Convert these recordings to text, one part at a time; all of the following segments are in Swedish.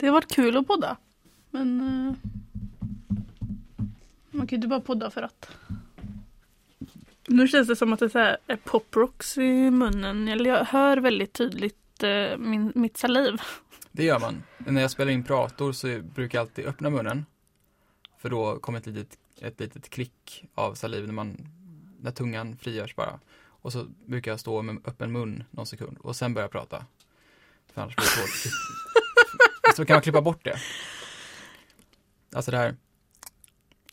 Det har varit kul att podda. Men eh, man kan ju inte bara podda för att. Nu känns det som att det är, så här, är poprocks i munnen. Eller jag hör väldigt tydligt eh, min, mitt saliv. Det gör man. När jag spelar in prator så brukar jag alltid öppna munnen. För då kommer ett litet, ett litet klick av saliv när, man, när tungan frigörs bara. Och så brukar jag stå med öppen mun någon sekund och sen börja prata. För annars blir det svårt. Så kan man klippa bort det. Alltså det här.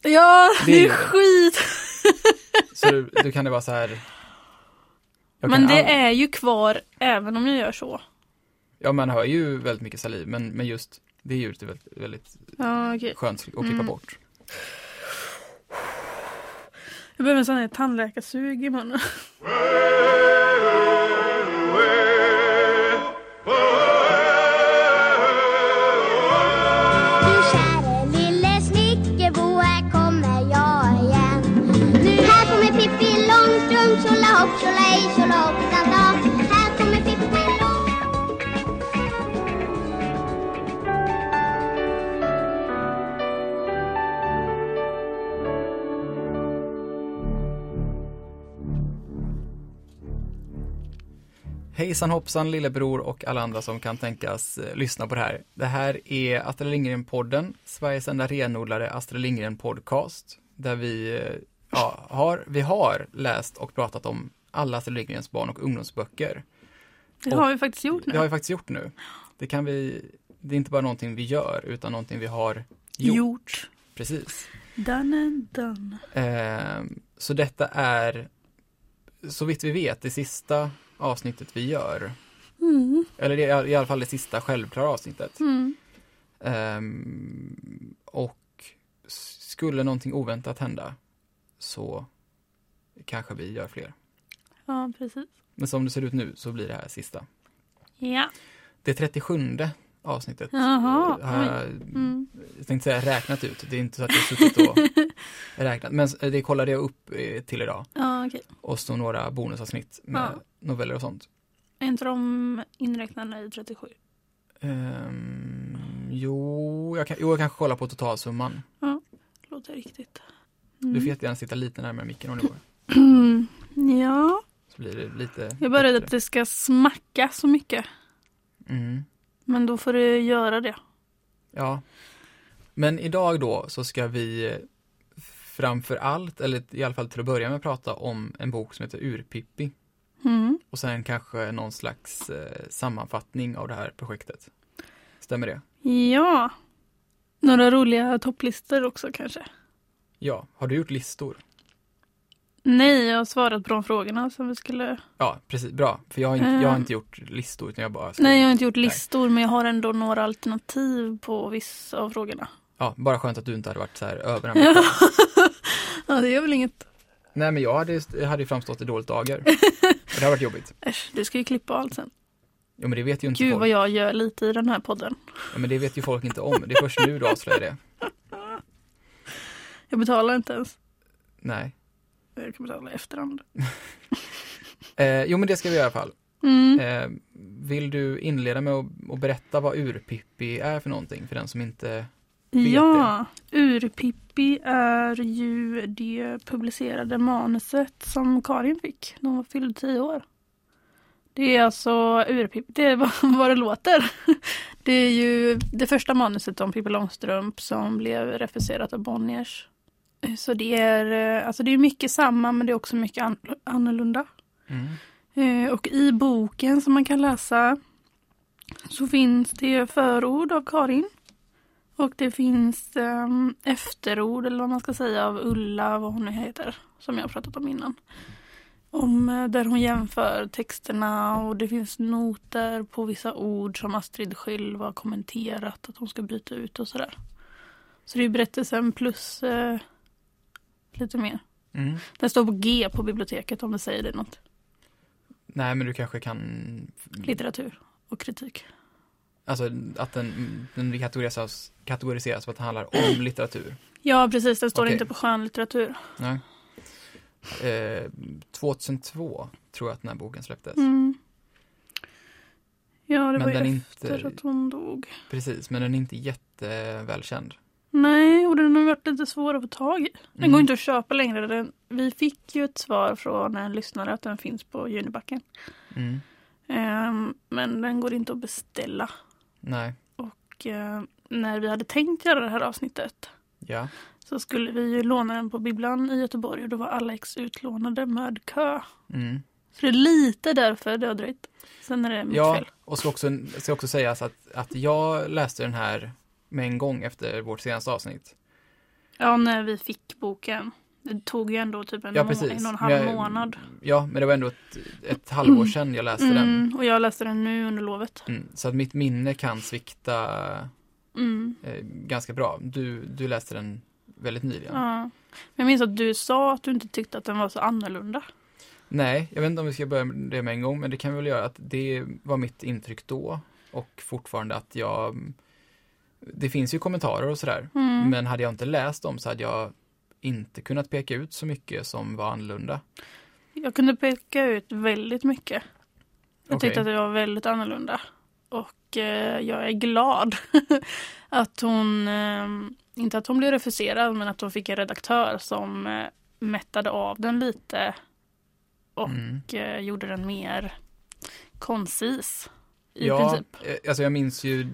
Ja, Det det är skit! Så du, då kan det vara så här. Jag Men det all- är ju kvar även om jag gör så. Ja, man hör ju väldigt mycket saliv, men, men just det ljudet är väldigt, väldigt Ja, okej. skönt att klippa Mm. bort. Jag behöver en sån här tandläkarsug i munnen. Hejsan hoppsan lillebror och alla andra som kan tänkas eh, lyssna på det här. Det här är Astrid Lindgren-podden, Sveriges enda renodlade Astrid Lindgren-podcast, där vi, eh, ja, har, vi har läst och pratat om alla Astrid Lindgrens barn och ungdomsböcker. Det har vi faktiskt gjort nu. Det har vi faktiskt gjort nu. Det kan vi, det är inte bara någonting vi gör, utan någonting vi har gjort. gjort. Precis. Done and done. Ehm, så detta är, så vitt vi vet, det sista avsnittet vi gör. Mm. Eller i alla fall det sista självklara avsnittet. Mm. Ehm, och skulle någonting oväntat hända så kanske vi gör fler. Ja, precis. Men som det ser ut nu så blir det här sista. Ja. Det 37 avsnittet Jaha. har jag, Mm. jag tänkte säga räknat ut. Det är inte så att jag suttit och räknat. Men det kollade jag upp eh, till idag. Ja, okej. Och så några bonusavsnitt med Ja. noveller och sånt. Är inte de inräknade i 37? Ehm, jo, jag kan, jo, jag kanske kollar på totalsumman. Låter riktigt. Du får jättegärna sitta lite närmare micken om det går. Mm. Ja, Så blir det lite jag började att det ska smacka så mycket. Mm, Men då får du göra det. ja. Men idag då så ska vi framför allt, eller i alla fall till att börja med, prata om en bok som heter Urpippi. Mm. Och sen kanske någon slags eh, sammanfattning av det här projektet. Stämmer det? Ja. Några roliga topplistor också kanske. Ja. Har du gjort listor? Nej, jag har svarat på de frågorna som vi skulle... Ja, precis. Bra. För jag har inte, jag har Eh. inte gjort listor, utan jag bara skrivit- Nej, jag har inte gjort Nej. listor, men jag har ändå några alternativ på vissa av frågorna. Ja, bara skönt att du inte hade varit så här överambitiös. Ja, det gör väl inget. Nej, men jag hade, jag hade framstått i dåligt dagar. Det har varit jobbigt. Äsch, du ska ju klippa allt sen. Jo, men det vet ju inte Gud folk. vad jag gör lite i den här podden. Ja, men det vet ju folk inte om. Det är först nu du avslöjar det. Jag betalar inte ens. Nej. Jag kan betala i efterhand. Eh, jo, men det ska vi göra i alla fall. Mm. Eh, vill du inleda med att, att berätta vad Urpippi är för någonting, för den som inte... Ja, Urpippi är ju det publicerade manuset som Karin fick när hon fyllde tio år. Det är alltså Urpippi, det är vad, det låter. Det är ju det första manuset om Pippi Långstrump som blev refuserat av Bonniers. Så det är, eh, alltså det är mycket samma men det är också mycket an- annorlunda. Mm. Eh, Och i boken som man kan läsa så finns det förord av Karin. Och det finns um, efterord, eller vad man ska säga, av Ulla, vad hon nu heter, som jag har pratat om innan. Om, eh, där hon jämför texterna och det finns noter på vissa ord som Astrid själv har kommenterat att hon ska byta ut och sådär. Så det är berättelsen plus eh, lite mer. Mm. Den står på G på biblioteket om det säger det något. Nej, men du kanske kan... Litteratur och kritik. Alltså att den, den kategoriseras, kategoriseras för att det handlar om litteratur. Ja, precis. Den står Okej. inte på skönlitteratur. Nej. Eh, 2002 tror jag att den här boken släpptes. Mm. Ja, det Men var ju den efter inte- att hon dog. Precis, men den är inte jättevälkänd. Nej, och den har varit lite svår att få tag i. Den Mm. går inte att köpa längre. Den, vi fick ju ett svar från en lyssnare att den finns på Junibacken. Mm. Ehm, men den går inte att beställa. Nej, Och eh, när vi hade tänkt göra det här avsnittet ja. så skulle vi ju låna den på bibblan i Göteborg och då var alla ex utlånade med kö. Mm. Så det är lite därför det har dröjt. Sen är det mitt Ja, fel. och ska också, ska också sägas att, att jag läste den här med en gång efter vårt senaste avsnitt. Ja, när vi fick boken. Det tog ju ändå typ en, Ja, precis. en och en halv jag- månad. Ja, men det var ändå ett, ett halvår sedan jag läste den. Mm, och jag läste den nu under lovet. Mm. Så att mitt minne kan svikta Mm. eh, ganska bra. Du, du läste den väldigt nyligen. Ja. Men jag minns att du sa att du inte tyckte att den var så annorlunda. Nej, jag vet inte om vi ska börja med det med en gång, men det kan vi väl göra att det var mitt intryck då och fortfarande att jag Det finns ju kommentarer och sådär, Mm. men hade jag inte läst dem så hade jag inte kunnat peka ut så mycket som var annorlunda. Jag kunde peka ut väldigt mycket. Jag tyckte Okej. att det var väldigt annorlunda. Och eh, jag är glad att hon, eh, inte att hon blev refuserad, men att hon fick en redaktör som eh, mättade av den lite och Mm. eh, gjorde den mer koncis. I ja, princip. eh, alltså jag minns ju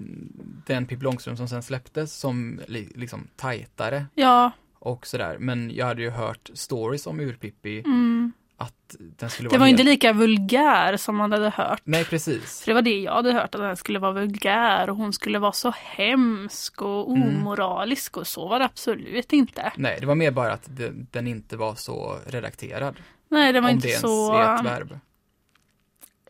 den Pippi Långstrump som sen släpptes som li, liksom tajtare Ja, och sådär. Men jag hade ju hört stories om Ur-Pippi mm. att den skulle det vara var inte helt- lika vulgär som man hade hört. Nej, precis. För det var det jag hade hört, att den skulle vara vulgär och hon skulle vara så hemsk och Mm. omoralisk och så var det absolut inte. Nej, det var mer bara att den, den inte var så redakterad. Nej, det var om inte det ens så är ett verb.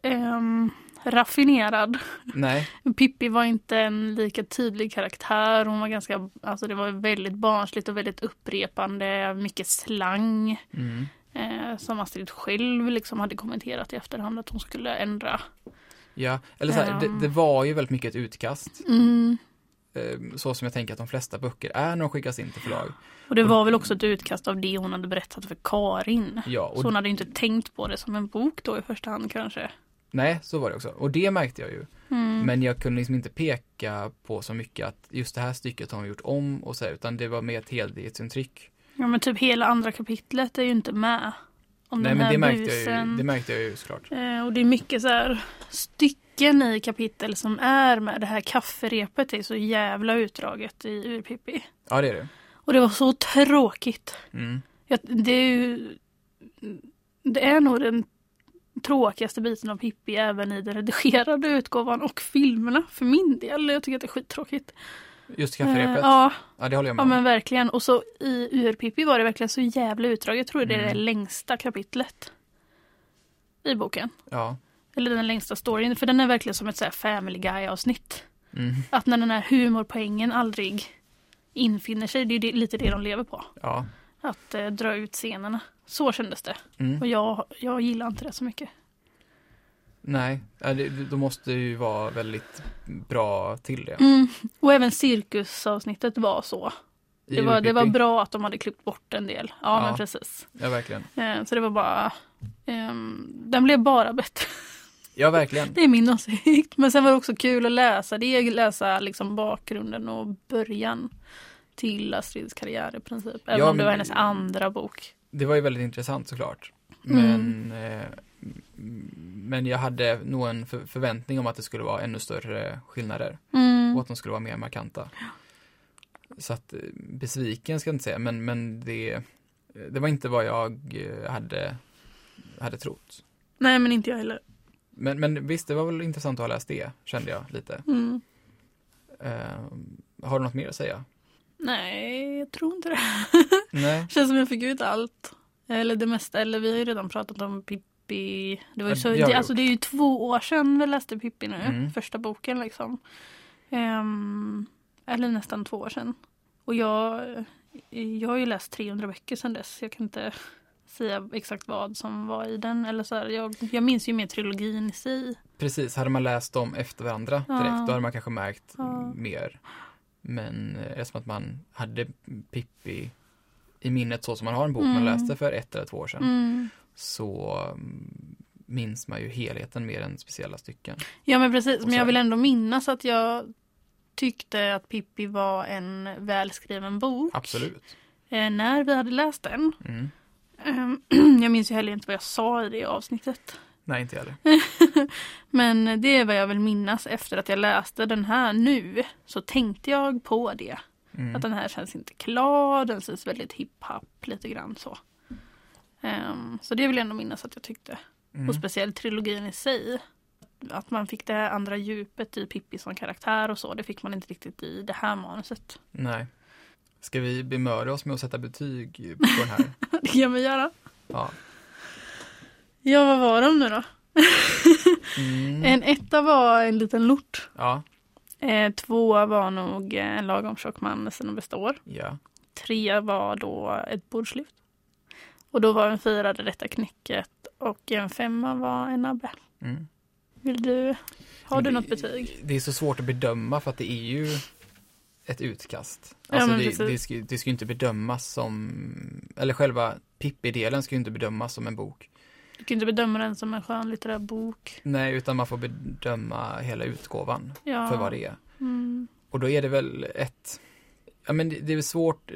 ehm, raffinerad. Nej, Pippi var inte en lika tydlig karaktär. Hon var ganska, alltså det var väldigt barnsligt och väldigt upprepande, mycket slang. mm. Eh, som Astrid själv liksom hade kommenterat i efterhand att hon skulle ändra. ja. Eller så här, det, Ehm. det var ju väldigt mycket ett utkast. Mm. eh, Så som jag tänker att de flesta böcker är när de skickas in till förlag. Och det var väl också ett utkast av det hon hade berättat för Karin. Ja, Så hon hade inte tänkt på det som en bok då i första hand kanske. Nej, så var det också. Och det märkte jag ju. Mm. Men jag kunde liksom inte peka på så mycket att just det här stycket har de gjort om och så, utan det var mer ett helhetsintryck. Ja men typ hela andra kapitlet är ju inte med. Om Nej, den men det märkte, jag ju, det märkte jag ju såklart. Eh, och det är mycket så här stycken i kapitel som är med. Det här kafferepet är så jävla utdraget i Ur-Pippi. Ja, det är det. Och det var så tråkigt. Mm. Jag, det är ju... Det är nog den tråkigaste biten av Pippi även i den redigerade utgåvan och filmerna för min del. Jag tycker att det är skittråkigt. Just kafferepet. Eh, ja, Ja, det håller jag med ja om. men verkligen. Och så i Ur-Pippi var det verkligen så jävla utdraget. Jag tror det är det Mm. längsta kapitlet i boken. Ja. Eller den längsta storyn. För den är verkligen som ett så här Family Guy-avsnitt. Mm. Att när den här humorpoängen aldrig infinner sig. Det är lite det de lever på. Ja. Att eh, dra ut scenerna. Så kändes det. Mm. Och jag, jag gillar inte det så mycket. Nej, då måste ju vara väldigt bra till det. Mm. Och även cirkusavsnittet var så. Det var, det var bra att de hade klippt bort en del. Ja, Ja. men precis. Ja, verkligen. Eh, så det var bara... ehm, den blev bara bättre. Ja, verkligen. Det är min åsikt. Men sen var det också kul att läsa det. Läsa liksom bakgrunden och början till Astrids karriär i princip. Även Ja, om det var hennes andra bok. Det var ju väldigt intressant såklart. Mm. Men, eh, men jag hade nog en för, förväntning om att det skulle vara ännu större skillnader Mm. och att de skulle vara mer markanta. Så att eh, besviken ska jag inte säga, men, men det, det var inte vad jag eh, hade, hade trott. Nej, men inte jag heller. Men, men visst, det var väl intressant att ha läst det, kände jag lite. Mm. Eh, har du något mer att säga? Nej, jag tror inte det. Nej. Känns som jag fick ut allt. Eller det mesta. Eller vi har ju redan pratat om Pippi. Det, var ju så, det det, alltså, det är ju två år sedan vi läste Pippi nu. Mm. Första boken liksom. Ehm, eller nästan två år sedan. Och jag, jag har ju läst 300 böcker sedan dess. Jag kan inte säga exakt vad som var i den. Eller så här, jag, jag minns ju mer trilogin i sig. Precis, hade man läst dem efter varandra direkt, Ja. då hade man kanske märkt Ja. mer. Men eh, eftersom att man hade Pippi i minnet så som man har en bok man Mm. läste för ett eller två år sedan, Mm. så mm, minns man ju helheten mer än speciella stycken. Ja men precis, men jag vill ändå minnas att jag tyckte att Pippi var en välskriven bok. Absolut. Eh, när vi hade läst den. Mm. Ehm, jag minns ju heller inte vad jag sa i det avsnittet. Nej, inte jag heller. Men det är vad jag vill minnas efter att jag läste den här nu. Så tänkte jag på det. Mm. Att den här känns inte klar, den känns väldigt hiphop lite grann så. Ehm, så det vill jag ändå minnas att jag tyckte. Mm. Och speciellt trilogin i sig. Att man fick det här andra djupet i Pippi som karaktär och så. Det fick man inte riktigt i det här manuset. Nej. Ska vi bemöda oss med att sätta betyg på den här? Det kan vi göra. Ja. Ja, vad var de nu då? Mm. En etta var en liten lort. Ja. Eh, tvåa var nog en lagom tjock man med sina består. Ja. Trea var då ett bordslyft. Och då var en fyra det rätta knycket och en femma var en nabbe. Mm. Vill du, har du Men något det- betyg? Det är så svårt att bedöma för att det är ju ett utkast. Ja, Alltså men det, det, ska, det ska ju inte bedömas som, eller själva Pippi-delen ska ju inte bedömas som en bok. Du kan inte bedöma den som en skönlitterär bok. Nej, utan man får bedöma hela utgåvan Ja. för vad det är. Mm. Och då är det väl ett, ja men det, det är svårt,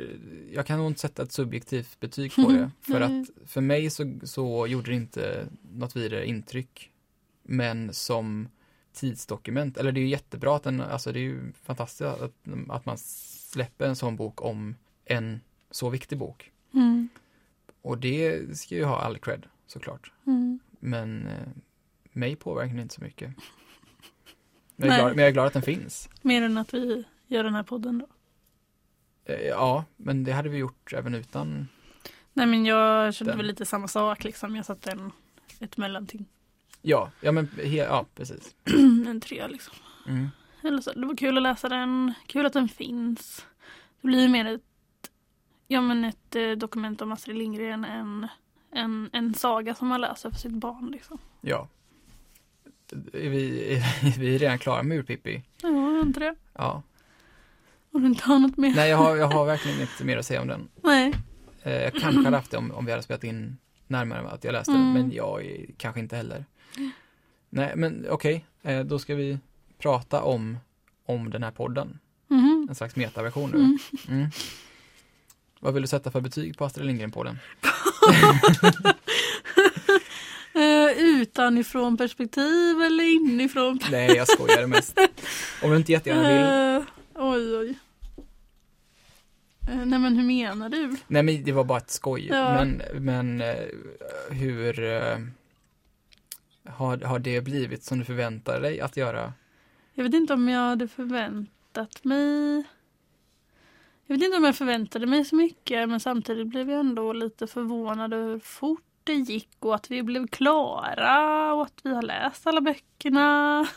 jag kan nog inte sätta ett subjektivt betyg på det. För att för mig så, så gjorde det inte något vidare intryck. Men som tidsdokument, eller det är ju jättebra att den, alltså det är ju fantastiskt att, att man släpper en sån bok om en så viktig bok. Mm. Och det ska ju ha all cred, såklart. Mm. Men eh, mig påverkar det inte så mycket. Men jag, är glad, men jag är glad att den finns. Mer än att vi gör den här podden då. Eh, Ja, men det hade vi gjort även utan. Nej men jag kände Den. väl lite samma sak liksom. Jag satte en, ett mellanting. Ja, ja men he, ja, precis. en trea liksom. Mm. Eller så, det var kul att läsa den. Kul att den finns. Det blir ju mer ett, ja, men ett eh, dokument om Astrid Lindgren än en, en saga som man läser för sitt barn. Liksom. Ja. Är vi, är vi redan klara med Urpippi? Ja, jag inte det. Ja. Om du inte har något mer. Nej, jag har, jag har verkligen inget mer att säga om den. Nej. Eh, jag kanske hade haft det om, om vi hade spelat in närmare att jag läste Mm. den, men jag är, kanske inte heller. Nej, men okej, eh, då ska vi prata om, om den här podden. Mhm. En slags metaversion nu. Mm. Mm. Vad vill du sätta för betyg på Astrid Lindgren-podden? Eh, utanifrån perspektiv eller inifrån? Nej, jag skojar mest. Om du inte jättegärna vill. Eh, oj, oj. Eh, nej men hur menar du? Nej, men det var bara ett skoj. Ja. Men, men hur har, har det blivit som du förväntade dig att göra? Jag vet inte om jag hade förväntat mig Jag vet inte om jag förväntade mig så mycket men samtidigt blev jag ändå lite förvånad över hur fort det gick och att vi blev klara och att vi har läst alla böckerna.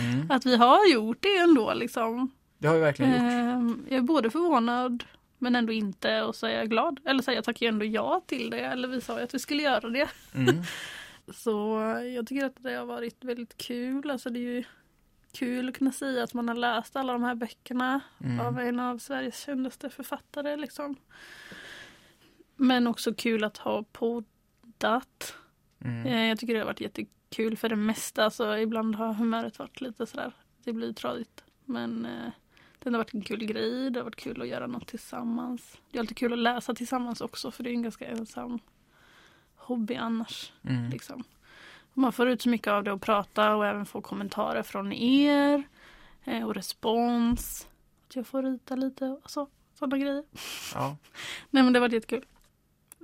Mm. Att vi har gjort det ändå liksom. Det har vi verkligen gjort. Ehm, Jag är både förvånad men ändå inte och så är jag glad. Eller så jag tackar ju ändå ja till det. Eller vi sa ju att vi skulle göra det. Mm. Så jag tycker att det har varit väldigt kul. Alltså det är ju kul att kunna säga att man har läst alla de här böckerna Mm. av en av Sveriges kändaste författare. Liksom. Men också kul att ha poddat. Mm. Eh, Jag tycker det har varit jättekul för det mesta. Så ibland har humöret varit lite sådär. Det blir tradigt. Men eh, det har varit en kul grej. Det har varit kul att göra något tillsammans. Det är alltid kul att läsa tillsammans också. För det är en ganska ensam hobby annars. Mm. Liksom. Man får ut så mycket av det att prata och även få kommentarer från er. eh, Och respons. Att jag får rita lite och så. Sådana grejer. Ja. Nej men det var jättekul.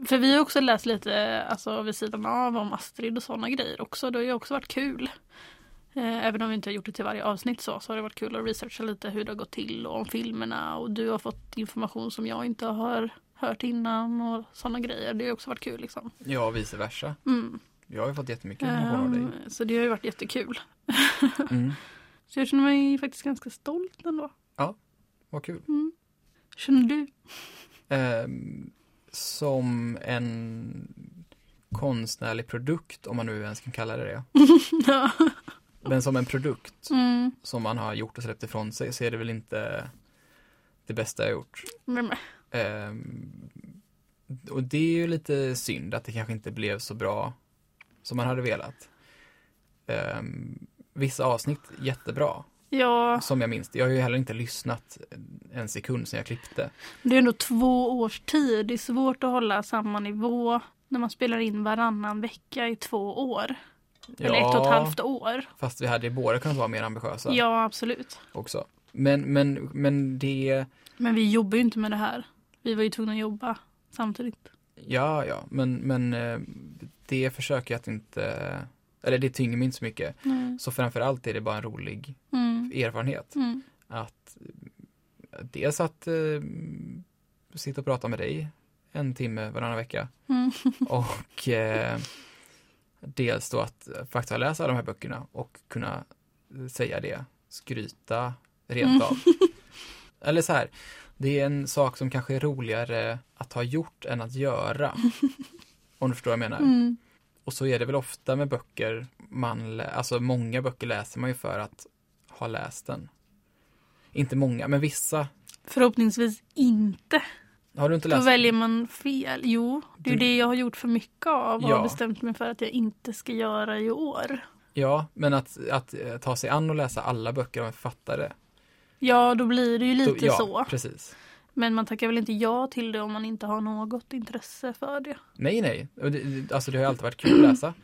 För vi har också läst lite alltså, vid sidan av om Astrid och sådana grejer också. Det har ju också varit kul. Eh, Även om vi inte har gjort det till varje avsnitt så, så har det varit kul att researcha lite hur det har gått till och om filmerna. Och du har fått information som jag inte har hört innan och sådana grejer. Det har också varit kul liksom. ja, vice versa. Mm. Jag har ju fått jättemycket information av dig. Ehm, så det har ju varit jättekul. Mm. Så jag känner mig faktiskt ganska stolt ändå. Vad kul. Mm. Känner du? Ehm, som en konstnärlig produkt, om man nu ens kan kalla det det. ja. Men som en produkt Mm. som man har gjort och släppt ifrån sig så är det väl inte det bästa jag gjort. Men. Ehm, och det är ju lite synd att det kanske inte blev så bra som man hade velat. ehm, vissa avsnitt jättebra, Ja, som jag minns. Jag har ju heller inte lyssnat en sekund sedan jag klippte. det är ändå två års tid. Det är svårt att hålla samma nivå när man spelar in varannan vecka i två år. Eller ett och ett halvt år. Fast vi hade ju båda kunnat vara mer ambitiösa Ja, absolut. också. Men, men, men det, Men vi jobbar ju inte med det här. Vi var ju tvungna att jobba samtidigt. ja, ja, men, men eh, det försöker jag att inte, eller det tynger mig inte så mycket. Mm. Så framförallt är det bara en rolig Mm. erfarenhet. Mm. Att dels att eh, sitta och prata med dig en timme varannan vecka Mm. och eh, dels då att faktiskt ha läst alla de här böckerna och kunna säga det, skryta rent av. Eller så här, det är en sak som kanske är roligare att ha gjort än att göra. Om du förstår vad jag menar. Mm. Och så är det väl ofta med böcker, man, alltså många böcker läser man ju för att ha läst den. Inte många, men vissa. Förhoppningsvis inte. Har du inte Då läst? väljer man fel. Jo, det är Du- det jag har gjort för mycket av och Ja. har bestämt mig för att jag inte ska göra i år. Ja, men att, att eh, ta sig an och läsa alla böcker av en författare. Ja, då blir det ju Då, lite ja, så. precis. Men man tackar väl inte ja till det om man inte har något intresse för det. Nej, nej. Alltså det har alltid varit kul att läsa.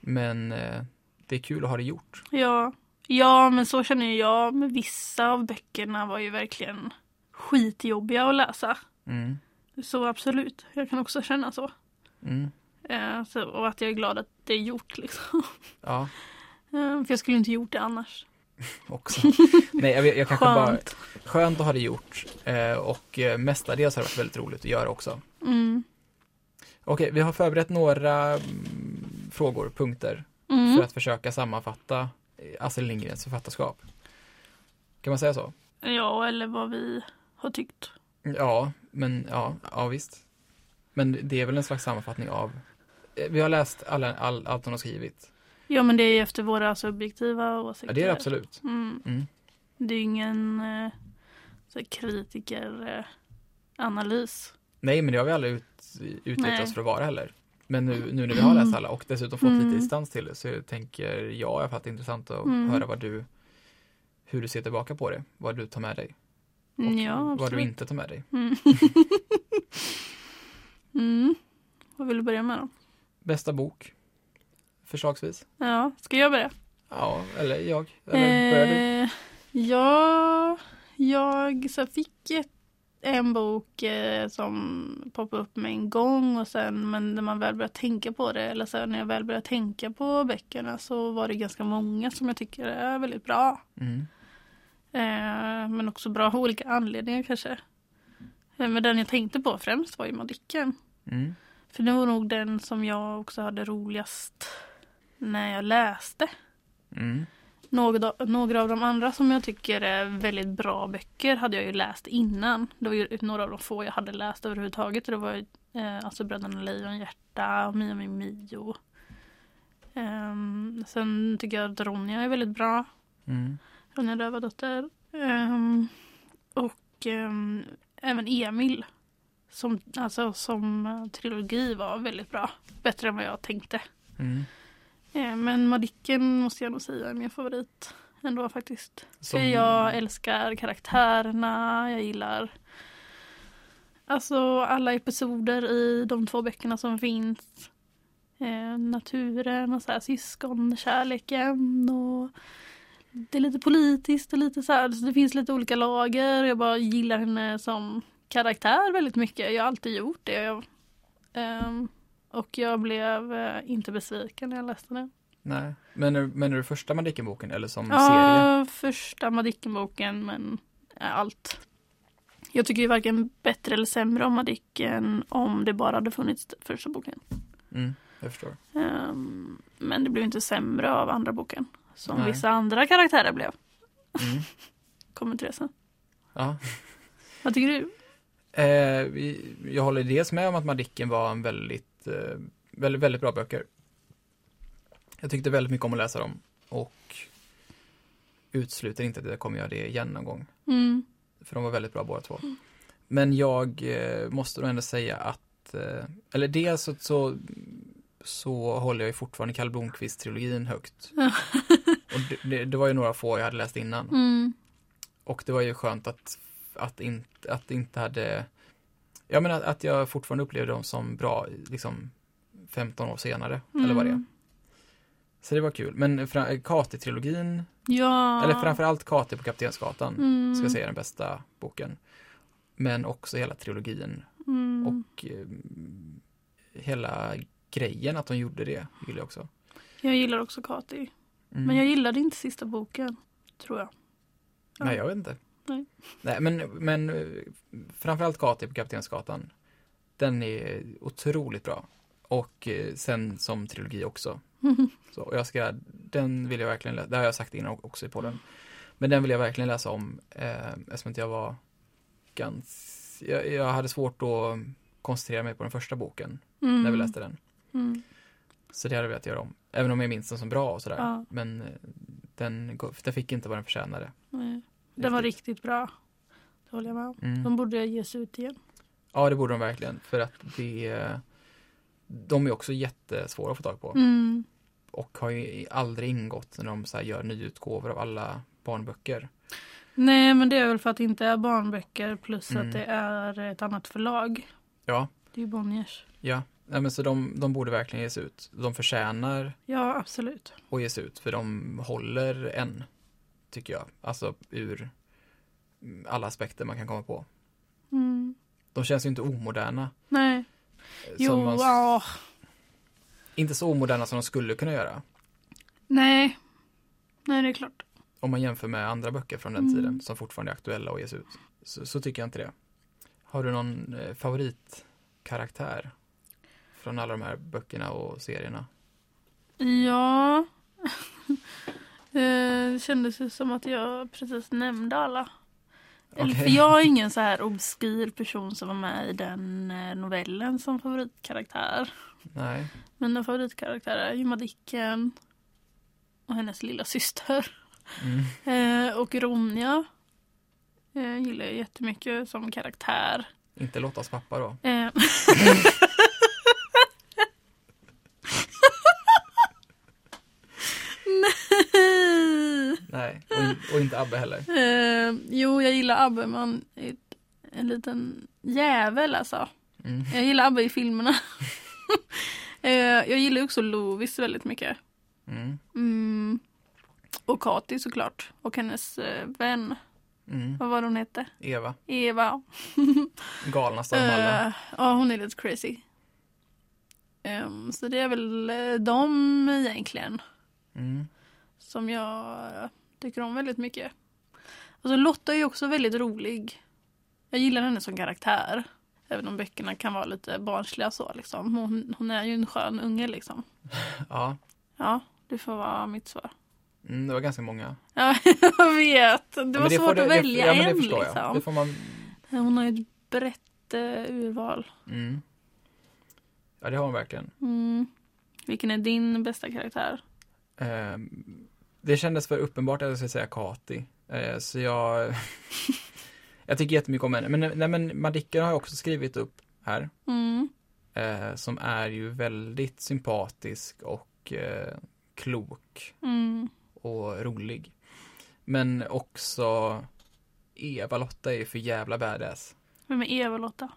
Men eh, det är kul att ha det gjort. Ja, ja men så känner jag. Men vissa av böckerna var ju verkligen skitjobbiga att läsa. Mm. Så absolut, jag kan också känna så. Mm. Eh, så och att jag är glad att det är gjort liksom. Ja, Eh, för jag skulle inte gjort det annars. också. nej, jag, jag kanske bara... Skönt. Skönt att ha det gjort. Eh, och eh, mestadels har det varit väldigt roligt att göra också. Mm. Okej, vi har förberett några mm, frågor, punkter, Mm. för att försöka sammanfatta eh, Astrid Lindgrens författarskap. Kan man säga så? Ja, eller vad vi har tyckt. Ja, men ja, ja visst. Men det är väl en slags sammanfattning av vi har läst alla, all, allt hon har skrivit. Ja, men det är ju efter våra subjektiva åsikter. Ja, det är det absolut. Mm. Mm. Det är ju ingen eh, så här kritiker eh, analys. Nej, men det har vi aldrig ut, Nej. oss för att vara heller. Men nu, nu när vi har läst alla och dessutom fått Mm. lite distans till det så tänker jag att det är intressant att Mm. höra vad du, hur du ser tillbaka på det, vad du tar med dig och ja, absolut. vad du inte tar med dig. Mm. mm. Vad vill du börja med då? Bästa bok? Förslagsvis? Ja, ska jag börja? Ja, eller jag. Eller börjar du? Eh, ja, jag så fick ett, en bok eh, som poppade upp med en gång och sen men när man väl började tänka på det eller så när jag väl började tänka på böckerna så var det ganska många som jag tycker är väldigt bra. Mm. Eh, men också bra av olika anledningar kanske. Eh, men den jag tänkte på främst var ju Madicken. Mm. För det var nog den som jag också hade roligast när jag läste. Mm. Några, några av de andra som jag tycker är väldigt bra böcker hade jag ju läst innan. Det var ju några av de få jag hade läst överhuvudtaget. Det var ju eh, alltså Bröderna Lejonhjärta Mia Min Mio. Ehm, sen tycker jag att Ronja är väldigt bra. Mm. Ronja Rövardotter. Um, och ehm, även Emil. Som, alltså, som eh, trilogi var väldigt bra. Bättre än vad jag tänkte. Mm. Eh, Men Madicken måste jag nog säga är min favorit ändå faktiskt. Som- För jag älskar karaktärerna, jag gillar alltså alla episoder i de två böckerna som finns. Eh, naturen och så här, syskonkärleken och det är lite politiskt och lite så här, så det finns lite olika lager. Jag bara gillar henne som karaktär väldigt mycket. Jag har alltid gjort det. Jag, ehm, och jag blev eh, inte besviken när jag läste den. Nej. Men är, men är det första Madicken-boken eller som serie? Ja, första Madicken-boken men eh, allt. Jag tycker ju varken bättre eller sämre om Madicken om det bara hade funnits första boken. Mm, jag förstår. Ehm, men det blev inte sämre av andra boken. Som Nej. vissa andra karaktärer blev. Mm. Kommer till det sen. Ja. Vad tycker du? Eh, jag håller dels med om att Madicken var en väldigt, eh, väldigt, väldigt bra böcker. Jag tyckte väldigt mycket om att läsa dem och utesluter inte att jag kommer göra det igen någon gång. Mm. För de var väldigt bra båda två. Men jag eh, måste nog ändå säga att, eh, eller dels så, så så håller jag ju fortfarande Kalle Blomkvist-trilogin högt. och det, det, det var ju några få jag hade läst innan. Mm. Och det var ju skönt att, att, inte, att det inte hade... Jag menar att jag fortfarande upplevde dem som bra, liksom 15 år senare, eller vad det är. Mm. Så det var kul. Men Kati-trilogin, Ja. eller framförallt Kati på Kaptensgatan, Mm. ska jag säga är den bästa boken. Men också hela trilogin Mm. och eh, hela grejen att de gjorde det gillar jag också. Jag gillar också Kati. Mm. Men jag gillade inte sista boken, tror jag. Ja. Nej, jag vet inte. Nej. Nej, men, men eh, framförallt Kati på Kaptensgatan. Den är otroligt bra. Och eh, sen som trilogi också. Så och jag ska, den vill jag verkligen läsa, det har jag sagt innan också i podden. Men den vill jag verkligen läsa om eh, eftersom jag var ganska, jag, jag hade svårt att koncentrera mig på den första boken Mm. när vi läste den. Mm. Så det hade jag velat göra om. Även om jag minns den som bra och sådär. Ja. Men eh, den, den fick inte vad den förtjänade. Nej. Den var riktigt bra. Det håller jag med om. Mm. De borde ge sig ut igen. Ja, det borde de verkligen. För att det, de är också jättesvåra att få tag på. Mm. Och har ju aldrig ingått när de så gör nyutgåvor av alla barnböcker. Nej, men det är väl för att det inte är barnböcker plus Mm. att det är ett annat förlag. Ja, Det är ju Bonniers. ja. Nej, men så de, de borde verkligen ges ut. De förtjänar Ja, absolut. att ges ut för de håller än, tycker jag. Alltså ur alla aspekter man kan komma på. Mm. De känns ju inte omoderna. Nej. Jo, man, ja. Inte så omoderna som de skulle kunna göra. Nej. Nej, det är klart. Om man jämför med andra böcker från den Mm. tiden som fortfarande är aktuella och ges ut. Så, så tycker jag inte det. Har du någon eh, favoritkaraktär? Från alla de här böckerna och serierna? Ja. Det kändes ju som att jag precis nämnde alla. Eller, Okej. För jag är ingen så här obskyr person som var med i den eh, novellen som favoritkaraktär. Nej. Mina favoritkaraktärer är ju Madicken och hennes lilla syster. Mm. Eh, och Ronja eh, gillar jag jättemycket som karaktär. Inte Lottas pappa då? Eh, Nej! Nej. Och, in, och inte Abbe heller? Eh, jo, jag gillar Abbe, men en liten jävel alltså. Mm. Jag gillar Abbe i filmerna. eh, jag gillar också Lovis väldigt mycket. Mm. Mm. Och Kati såklart. Och hennes eh, vän. Mm. Vad var hon hette? Eva. Eva. Galnaste av alla. Eh, ja, hon är lite crazy. Ehm, så det är väl eh, de egentligen Mm. som jag eh, tycker om väldigt mycket. Alltså Lotta är också väldigt rolig. Jag gillar henne som karaktär. Även om böckerna kan vara lite barnsliga så liksom. Hon, hon är ju en skön unge liksom. Ja. Ja, det får vara mitt svar. Mm, det var ganska många. Ja, jag vet. Det Ja, var men svårt det- att det- välja ja, det en förstår jag. liksom. Det får man... Hon har ju ett brett eh, urval. Mm. Ja, det har hon verkligen. Mm. Vilken är din bästa karaktär? Ehm, det kändes för uppenbart att jag skulle säga Kati. Eh, så jag... jag tycker jättemycket om henne. Men, nej, men Madicken har jag också skrivit upp här. Mm. Eh, som är ju väldigt sympatisk och eh, klok Mm. och rolig. Men också Eva-Lotta är ju för jävla badass. Vem är Eva-Lotta?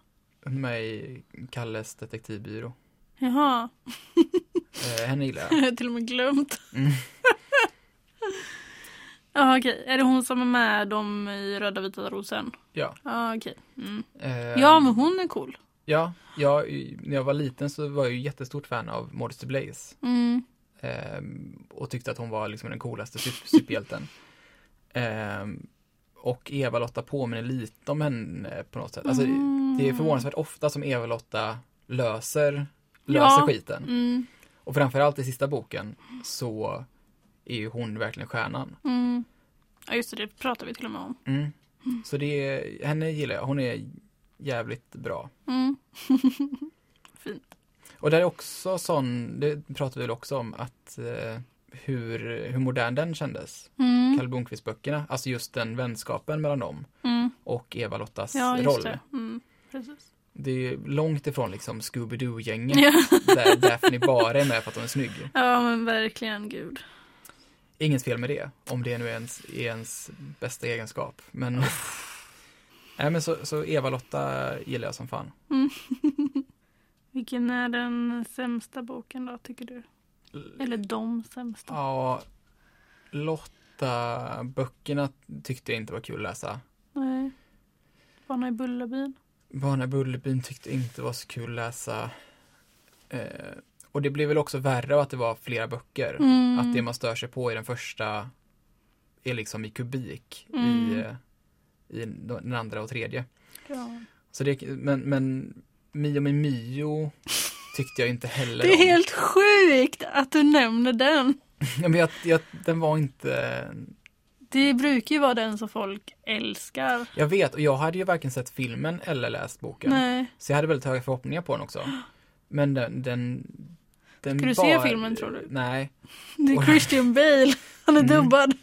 Hon är med i Kalles detektivbyrå. Jaha, Eh, henne gillar jag. jag har till och med glömt. Mm. Ja okej, är det hon som är med dem i Röda vita rosen? Ja. Ja okej. Mm. Eh, Ja men hon är cool. Ja, jag, när jag var liten så var jag ju jättestort fan av Modesty Blaze. Mm. Ehm, och tyckte att hon var liksom den coolaste sup- superhjälten. Ehm, och Eva-Lotta påminner lite om henne på något sätt. Alltså, Mm. Det är förvånansvärt ofta som Eva-Lotta löser, Ja. löser skiten. Mm. Och framförallt i sista boken så är ju hon verkligen stjärnan. Mm. Ja just det, det pratar vi till och med om. Mm. Så det är, henne gillar jag. Hon är jävligt bra. Mm. Fint. Och det är också sån, det pratar vi väl också om, att eh, hur, hur modern den kändes. Mm. Kalle Blomkvist-böckerna, alltså just den vänskapen mellan dem Mm. och Eva-Lottas Ja roll. det. Mm. Precis. det är långt ifrån liksom Scooby-Doo-gänget. Ja. Där Daphne bara är med för att hon är snygg. ja men verkligen gud. Inget fel med det, om det nu är ens, är ens bästa egenskap. Men, nej, men så, så Eva-Lotta gillar jag som fan. Vilken är den sämsta boken då tycker du? Eller de sämsta? Ja, Lotta-böckerna tyckte jag inte var kul att läsa. Nej. Barnen i Bullerbyn? Barnen i Bullerbyn tyckte inte var så kul att läsa. Eh, och det blev väl också värre av att det var flera böcker. Mm. Att det man stör sig på i den första är liksom i kubik i, Mm. eh, i den andra och tredje. Ja. Så det, men, men Mio med Mio tyckte jag inte heller Det är om. helt sjukt att du nämner den. Men jag, jag, den var inte... Det brukar ju vara den som folk älskar. Jag vet, och jag hade ju varken sett filmen eller läst boken. Nej. Så jag hade väldigt höga förhoppningar på den också. Men den... den, den Ska du se filmen, tror du? Nej. Det är. Christian Bale. Han är Mm. dubbad.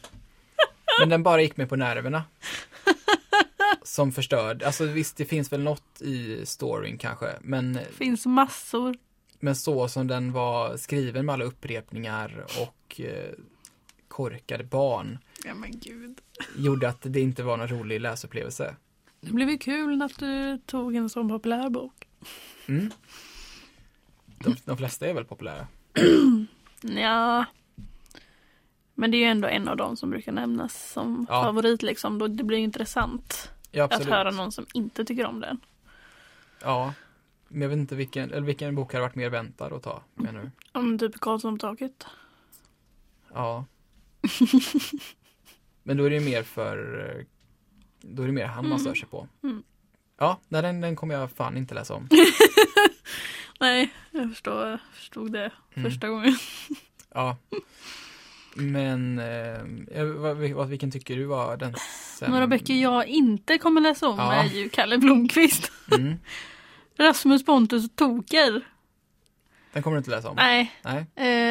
Men den bara gick mig på nerverna. Som förstörd. Alltså visst, det finns väl något i storyn kanske. Men, Finns massor. men så som den var skriven med alla upprepningar och eh, korkade barn Ja men gud. gjorde att det inte var någon rolig läsupplevelse. Det blev ju kul att du tog en sån populär bok. Mm. De, de flesta är väl populära. Ja. Men det är ju ändå en av dem som brukar nämnas som Ja. favorit liksom. Då det blir intressant Ja, att höra någon som inte tycker om den. Ja. Men jag vet inte vilken, eller vilken bok hade varit mer väntad att ta, menar du? Om typ Karlsson på taket. Ja. Men då är det ju mer för, då är det mer han man stör sig på. Mm. Ja, nej, den, den kommer jag fan inte läsa om. Nej, jag förstår, förstod det Mm. första gången. Ja. Men, eh, vad, vad, vilken tycker du var den sämsta? Några böcker jag inte kommer läsa om Ja. är ju Kalle Blomkvist. Mm. Rasmus Pontus och Toker. Den kommer du inte läsa om? Nej, Nej.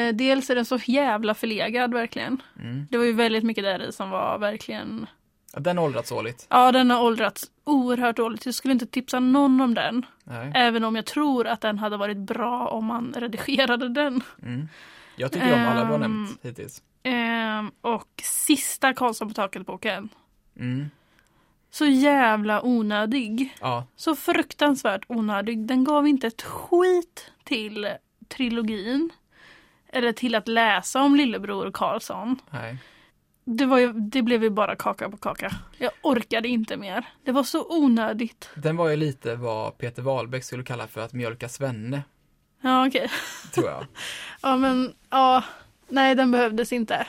eh, dels är den så jävla förlegad verkligen. Mm. Det var ju väldigt mycket där i som var verkligen Ja, den har åldrats dåligt. Ja, den har åldrats oerhört dåligt. Jag skulle inte tipsa någon om den. Nej. Även om jag tror att den hade varit bra om man redigerade den. Mm. Jag tycker om alla du har Ehm. nämnt hittills. Ehm, och sista Karlsson på taket-boken. Mm. Så jävla onödig. Ja, Så fruktansvärt onödig. Den gav inte ett skit till trilogin. Eller till att läsa om lillebror Karlsson. nej. Det, var ju, det blev ju bara kaka på kaka. Jag orkade inte mer. Det var så onödigt. Den var ju lite vad Peter Wahlbeck skulle kalla för att mjölka svenne, Ja, okej. tror jag. Ja men ja, nej den behövdes inte.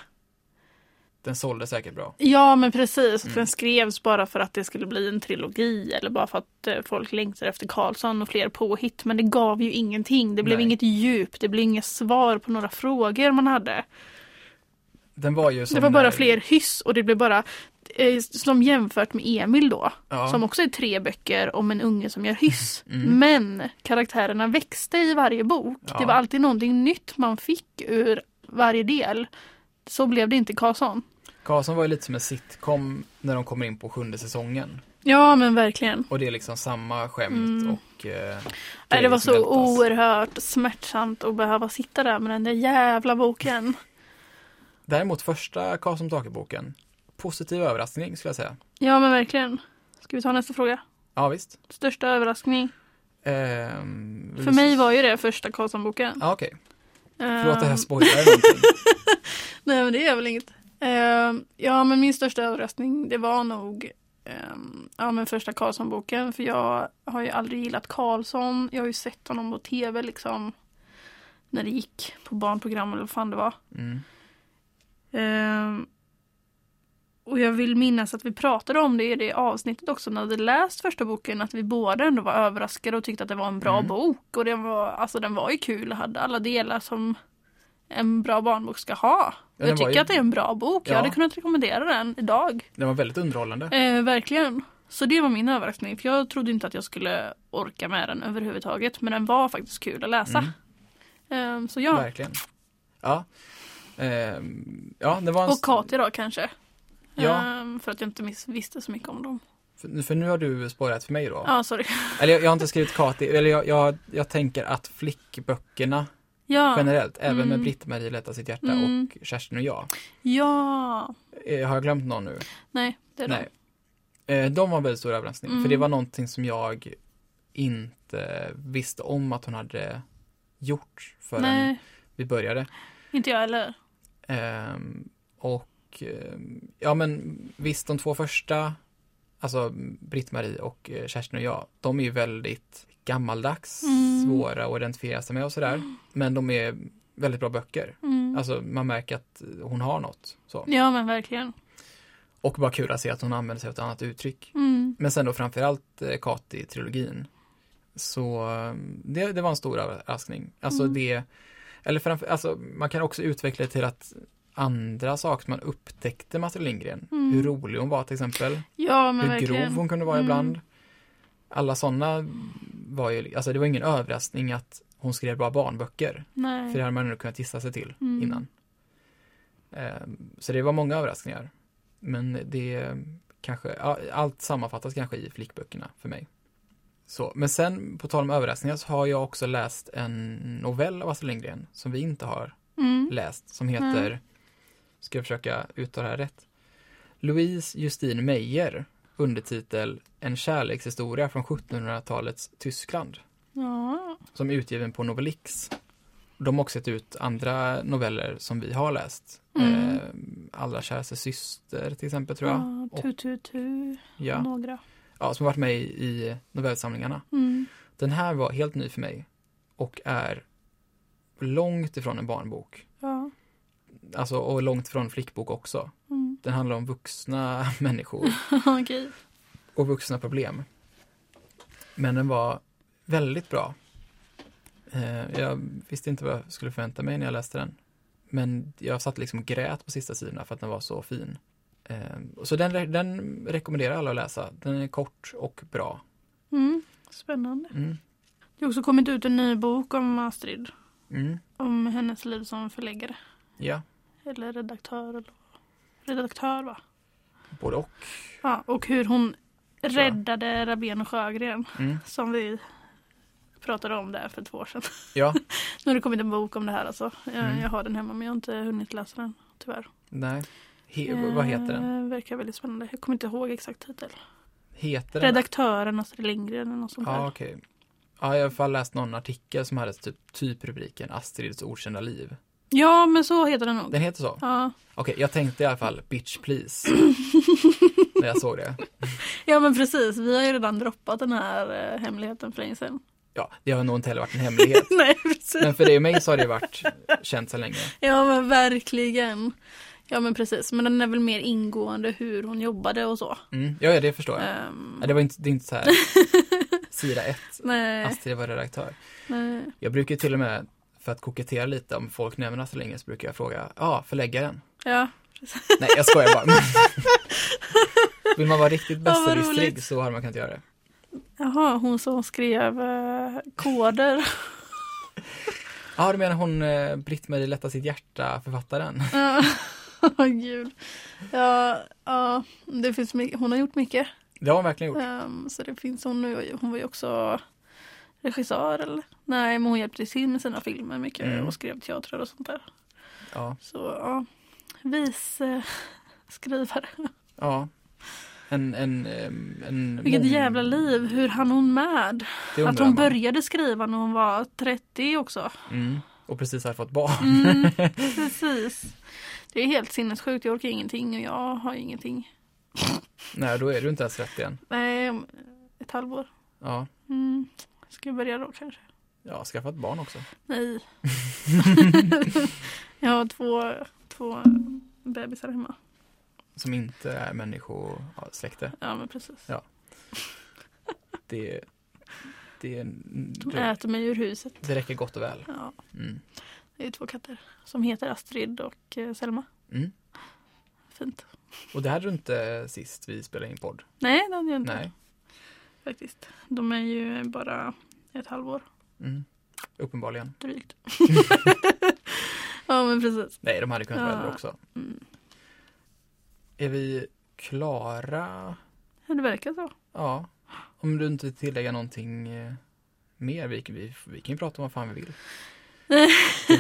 Den sålde säkert bra. Ja men precis, Mm. den skrevs bara för att det skulle bli en trilogi eller bara för att eh, folk längtar efter Karlsson och fler påhitt. Men det gav ju ingenting, det blev Nej. inget djup, det blev inga svar på några frågor man hade. Den var ju som det var bara när- fler hyss och det blev bara eh, som jämfört med Emil då, Ja. som också är tre böcker om en unge som gör hyss. Mm. Men karaktärerna växte i varje bok. Ja. Det var alltid någonting nytt man fick ur varje del. Så blev det inte Karlsson. Karlsson var ju lite som en sitcom när de kommer in på sjunde säsongen. Ja men verkligen. Och det är liksom samma skämt Mm. och eh, det var som så ältas. oerhört smärtsamt att behöva sitta där med den där jävla boken. Däremot första Karlsson på taket-boken, positiv överraskning skulle jag säga. Ja men verkligen. Ska vi ta nästa fråga? Ja visst. Största överraskning? Ehm, För mig var ju det första Karlsson-boken. Ja okej, förlåt det här Ehm, spoilar någonting. Nej men det är väl inget. Ehm, ja men min största överraskning det var nog ehm, ja, men första Karlsson-boken. För jag har ju aldrig gillat Karlsson. Jag har ju sett honom på tv liksom. När det gick på barnprogram eller vad fan det var. Mm. Ehm, och jag vill minnas att vi pratade om det i det avsnittet också när vi läst första boken. Att vi båda ändå var överraskade och tyckte att det var en bra Mm. bok. Och den var, alltså, den var ju kul och hade alla delar som en bra barnbok ska ha. Ja, jag tycker ju- att det är en bra bok. Jag Ja. hade kunnat rekommendera den idag. Den var väldigt underhållande. Eh, verkligen. Så det var min överraskning. För jag trodde inte att jag skulle orka med den överhuvudtaget. Men den var faktiskt kul att läsa. Mm, Eh, så ja. Verkligen. Ja. Ehm, ja, det var en... Och Katja då kanske. Ja. Ehm, för att jag inte miss- visste så mycket om dem. För, för nu har du spoilat för mig då. Ja, sorry. Eller jag, jag har inte skrivit Kati, eller jag, jag, jag tänker att flickböckerna Ja. generellt, även med Mm. Britt-Marie Lätta sitt hjärta Mm. och Kerstin och jag. Ja. Eh, har jag glömt någon nu? Nej, det är Nej. de. Eh, de var väldigt stor överraskning, Mm. för det var någonting som jag inte visste om att hon hade gjort förrän Nej, vi började. Inte jag heller. Ehm, och ehm, ja men visst, de två första, alltså Britt-Marie och eh, Kerstin och jag, de är ju väldigt gammaldags, Mm. svåra att identifiera sig med och sådär. Men de är väldigt bra böcker. Mm. Alltså man märker att hon har något. Så. Ja, men verkligen. Och bara kul att se att hon använder sig av ett annat uttryck. Mm. Men sen då framförallt eh, Kati-trilogin. Så eh, det, det var en stor överraskning. Alltså Mm. det, eller framför, alltså man kan också utveckla det till att andra saker man upptäckte med Astrid Lindgren. Mm. Hur rolig hon var till exempel. Ja, hur verkligen. grov hon kunde vara Mm. ibland. Alla sådana var ju, alltså det var ingen överraskning att hon skrev bra barnböcker. Nej. För det hade man ändå kunnat gissa sig till Mm. innan. Ehm, Så det var många överraskningar. Men det kanske, allt sammanfattas kanske i flickböckerna för mig. Så, men sen på tal om överraskningar så har jag också läst en novell av Astrid Lindgren som vi inte har Mm. läst som heter, ska jag försöka uttala det här rätt? Louise Justine Meyer, undertitel En kärlekshistoria från 1700-talets Tyskland Ja. som är utgiven på Novelix. De har också gett ut andra noveller som vi har läst. Mm. Eh, Allra käraste syster till exempel tror jag. Ja, Och, tu, tu, tu. ja, Några. Ja, som har varit med i, i novellsamlingarna. Mm. Den här var helt ny för mig och är långt ifrån en barnbok. Ja. Alltså, och långt ifrån flickbok också. Mm. Den handlar om vuxna människor Okej. och vuxna problem. Men den var väldigt bra. Eh, jag visste inte vad jag skulle förvänta mig när jag läste den. Men jag satt liksom och grät på sista sidorna för att den var så fin. Eh, så den, den rekommenderar alla att läsa. Den är kort och bra. Mm. Spännande. Mm. Det har också kommit ut en ny bok om Astrid. Mm. Om hennes liv som förläggare. Ja, Eller redaktör. Eller redaktör va? både och. Ja, och hur hon räddade Rabén och Sjögren. Mm. Som vi pratade om där för två år sedan. Ja, Nu har det kommit en bok om det här alltså. Jag, Mm. jag har den hemma men jag har inte hunnit läsa den tyvärr. nej. He, vad heter den? Eh, verkar väldigt spännande. Jag kommer inte ihåg exakt titel. Heter den? Redaktören Astrid Lindgren eller något sånt Ja, där. okej. Ja, jag har i alla fall läst någon artikel som hade typ, typ rubriken Astrids okända liv. Ja men så heter den nog. Den heter så? Ja. Okej, jag tänkte i alla fall bitch please. när jag såg det. ja men precis. Vi har ju redan droppat den här eh, hemligheten för länge sedan. Ja, det har nog inte heller varit en hemlighet. Nej precis. Men för dig och mig så har det varit känt så länge. Ja men verkligen. Ja men precis. Men den är väl mer ingående hur hon jobbade och så. Mm, ja, ja, det förstår jag. Ehm, Ja, det var inte, det är inte så här sida ett, Astrid var redaktör. nej. Jag brukar till och med, för att kokettera lite om folk nämner Astrid Lindgren, så brukar jag fråga, ja, ah, förläggaren. Ja. Nej, jag skojar bara. Vill man vara riktigt Ja, besserwissrig roligt. så hade man kunnat göra det. Jaha, hon som skrev eh, koder. Ja, du menar hon eh, Britt-Marie Lätta sitt hjärta-författaren? Ja, gud. Ja, ja, det finns mycket. Hon har gjort mycket. Det har hon verkligen gjort. Ehm, så det finns hon nu. Hon var ju också regissör eller? Nej, men hon hjälpte till med sina filmer mycket Mm. och skrev teatrar och sånt där. Ja, Så ja, vis eh, skrivare. ja. En, en, em, en Vilket mång- jävla liv. Hur hann hon med? Att hon man. började skriva när hon var 30 också. Mm. Och precis har fått barn. Mm, precis. Det är helt sinnessjukt. Jag orkar ingenting och jag har ingenting. Nej, då är du inte ens rätt igen. Nej, om ett halvår. Ja, Mm. Ska jag börja då kanske? ja skaffa ett barn också. Nej. jag har två, två bebisar hemma. Som inte är människosläkte. Ja men precis. Det, det, De äter mig ur huset. det räcker gott och väl. Ja, Mm. Det är två katter. Som heter Astrid och eh, Selma. Mm. Fint. Och det hade du inte sist vi spelade in podd. Nej, det hade jag inte. Nej. Faktiskt. De är ju bara ett halvår Mm. Uppenbarligen. drygt. ja men precis. Nej, de hade kunnat vara Ja. äldre också. Mm. Är vi klara? Det verkar så. Ja. Om du inte vill tillägga någonting eh, mer, vi, vi, vi kan ju prata om vad fan vi vill.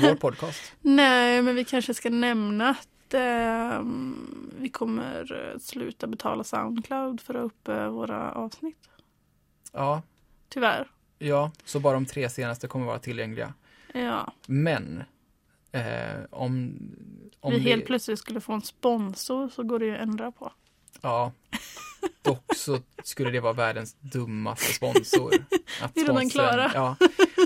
Vår podcast. Nej, men vi kanske ska nämna att ehm, vi kommer eh, sluta betala Soundcloud för att ha uppe våra avsnitt. Ja, Tyvärr. ja, så bara de tre senaste kommer vara tillgängliga. Ja, Men eh, om, om vi helt plötsligt skulle få en sponsor så går det ju att ändra på. Ja. Dock så skulle det vara världens dummaste sponsor. Att Vi är redan klara. Ja.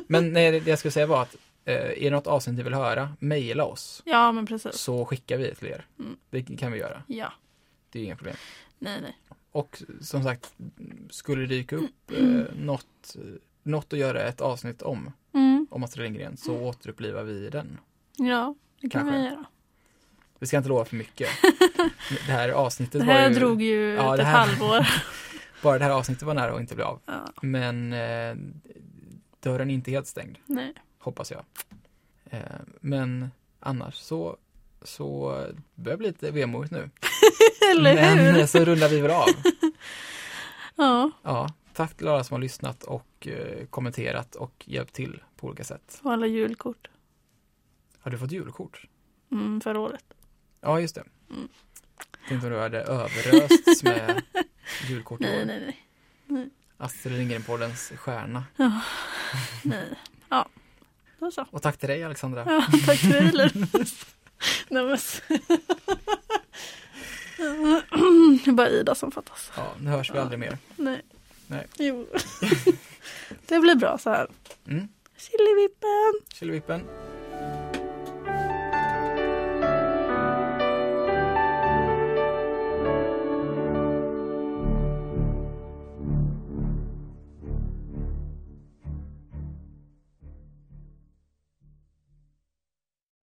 Men nej, det jag skulle säga var att eh, är det något avsnitt ni vill höra, mejla oss. Ja, men precis. Så skickar vi det till er. Mm. Det kan vi göra. Ja, Det är inga problem. nej, nej. Och som sagt, skulle det dyka upp eh, något, något att göra ett avsnitt om, Mm. om Astrid Lindgren, så återupplivar vi den. Ja, det kan Kanske. vi göra. Vi ska inte lova för mycket. Det här avsnittet Det var här ju, drog ju Ja, ett här- halvår. bara det här avsnittet var nära att inte bli av. Ja, Men eh, dörren är inte helt stängd, nej. Hoppas jag. Eh, men annars så, så börjar bli lite vemodigt nu. Eller men hur? så rullar vi väl av. Ja, Ja, tack till alla som har lyssnat och eh, kommenterat och hjälpt till på olika sätt. och alla julkort. Har du fått julkort? Mm, förra året. Ja, just det. Mm. Tänkte om du hade överösts med julkort i Nej, år. nej, nej. Astrid Lindgren-poddens stjärna. nej. Ja, då så. Och tack till dig Alexandra. Ja, tack för det Linus. Nej, men... Det är bara Ida som fattas. Ja, nu hörs vi Ja. aldrig mer. Nej. Nej. Jo. Det blir bra så här. Mm. Chilivippen. Killevippen.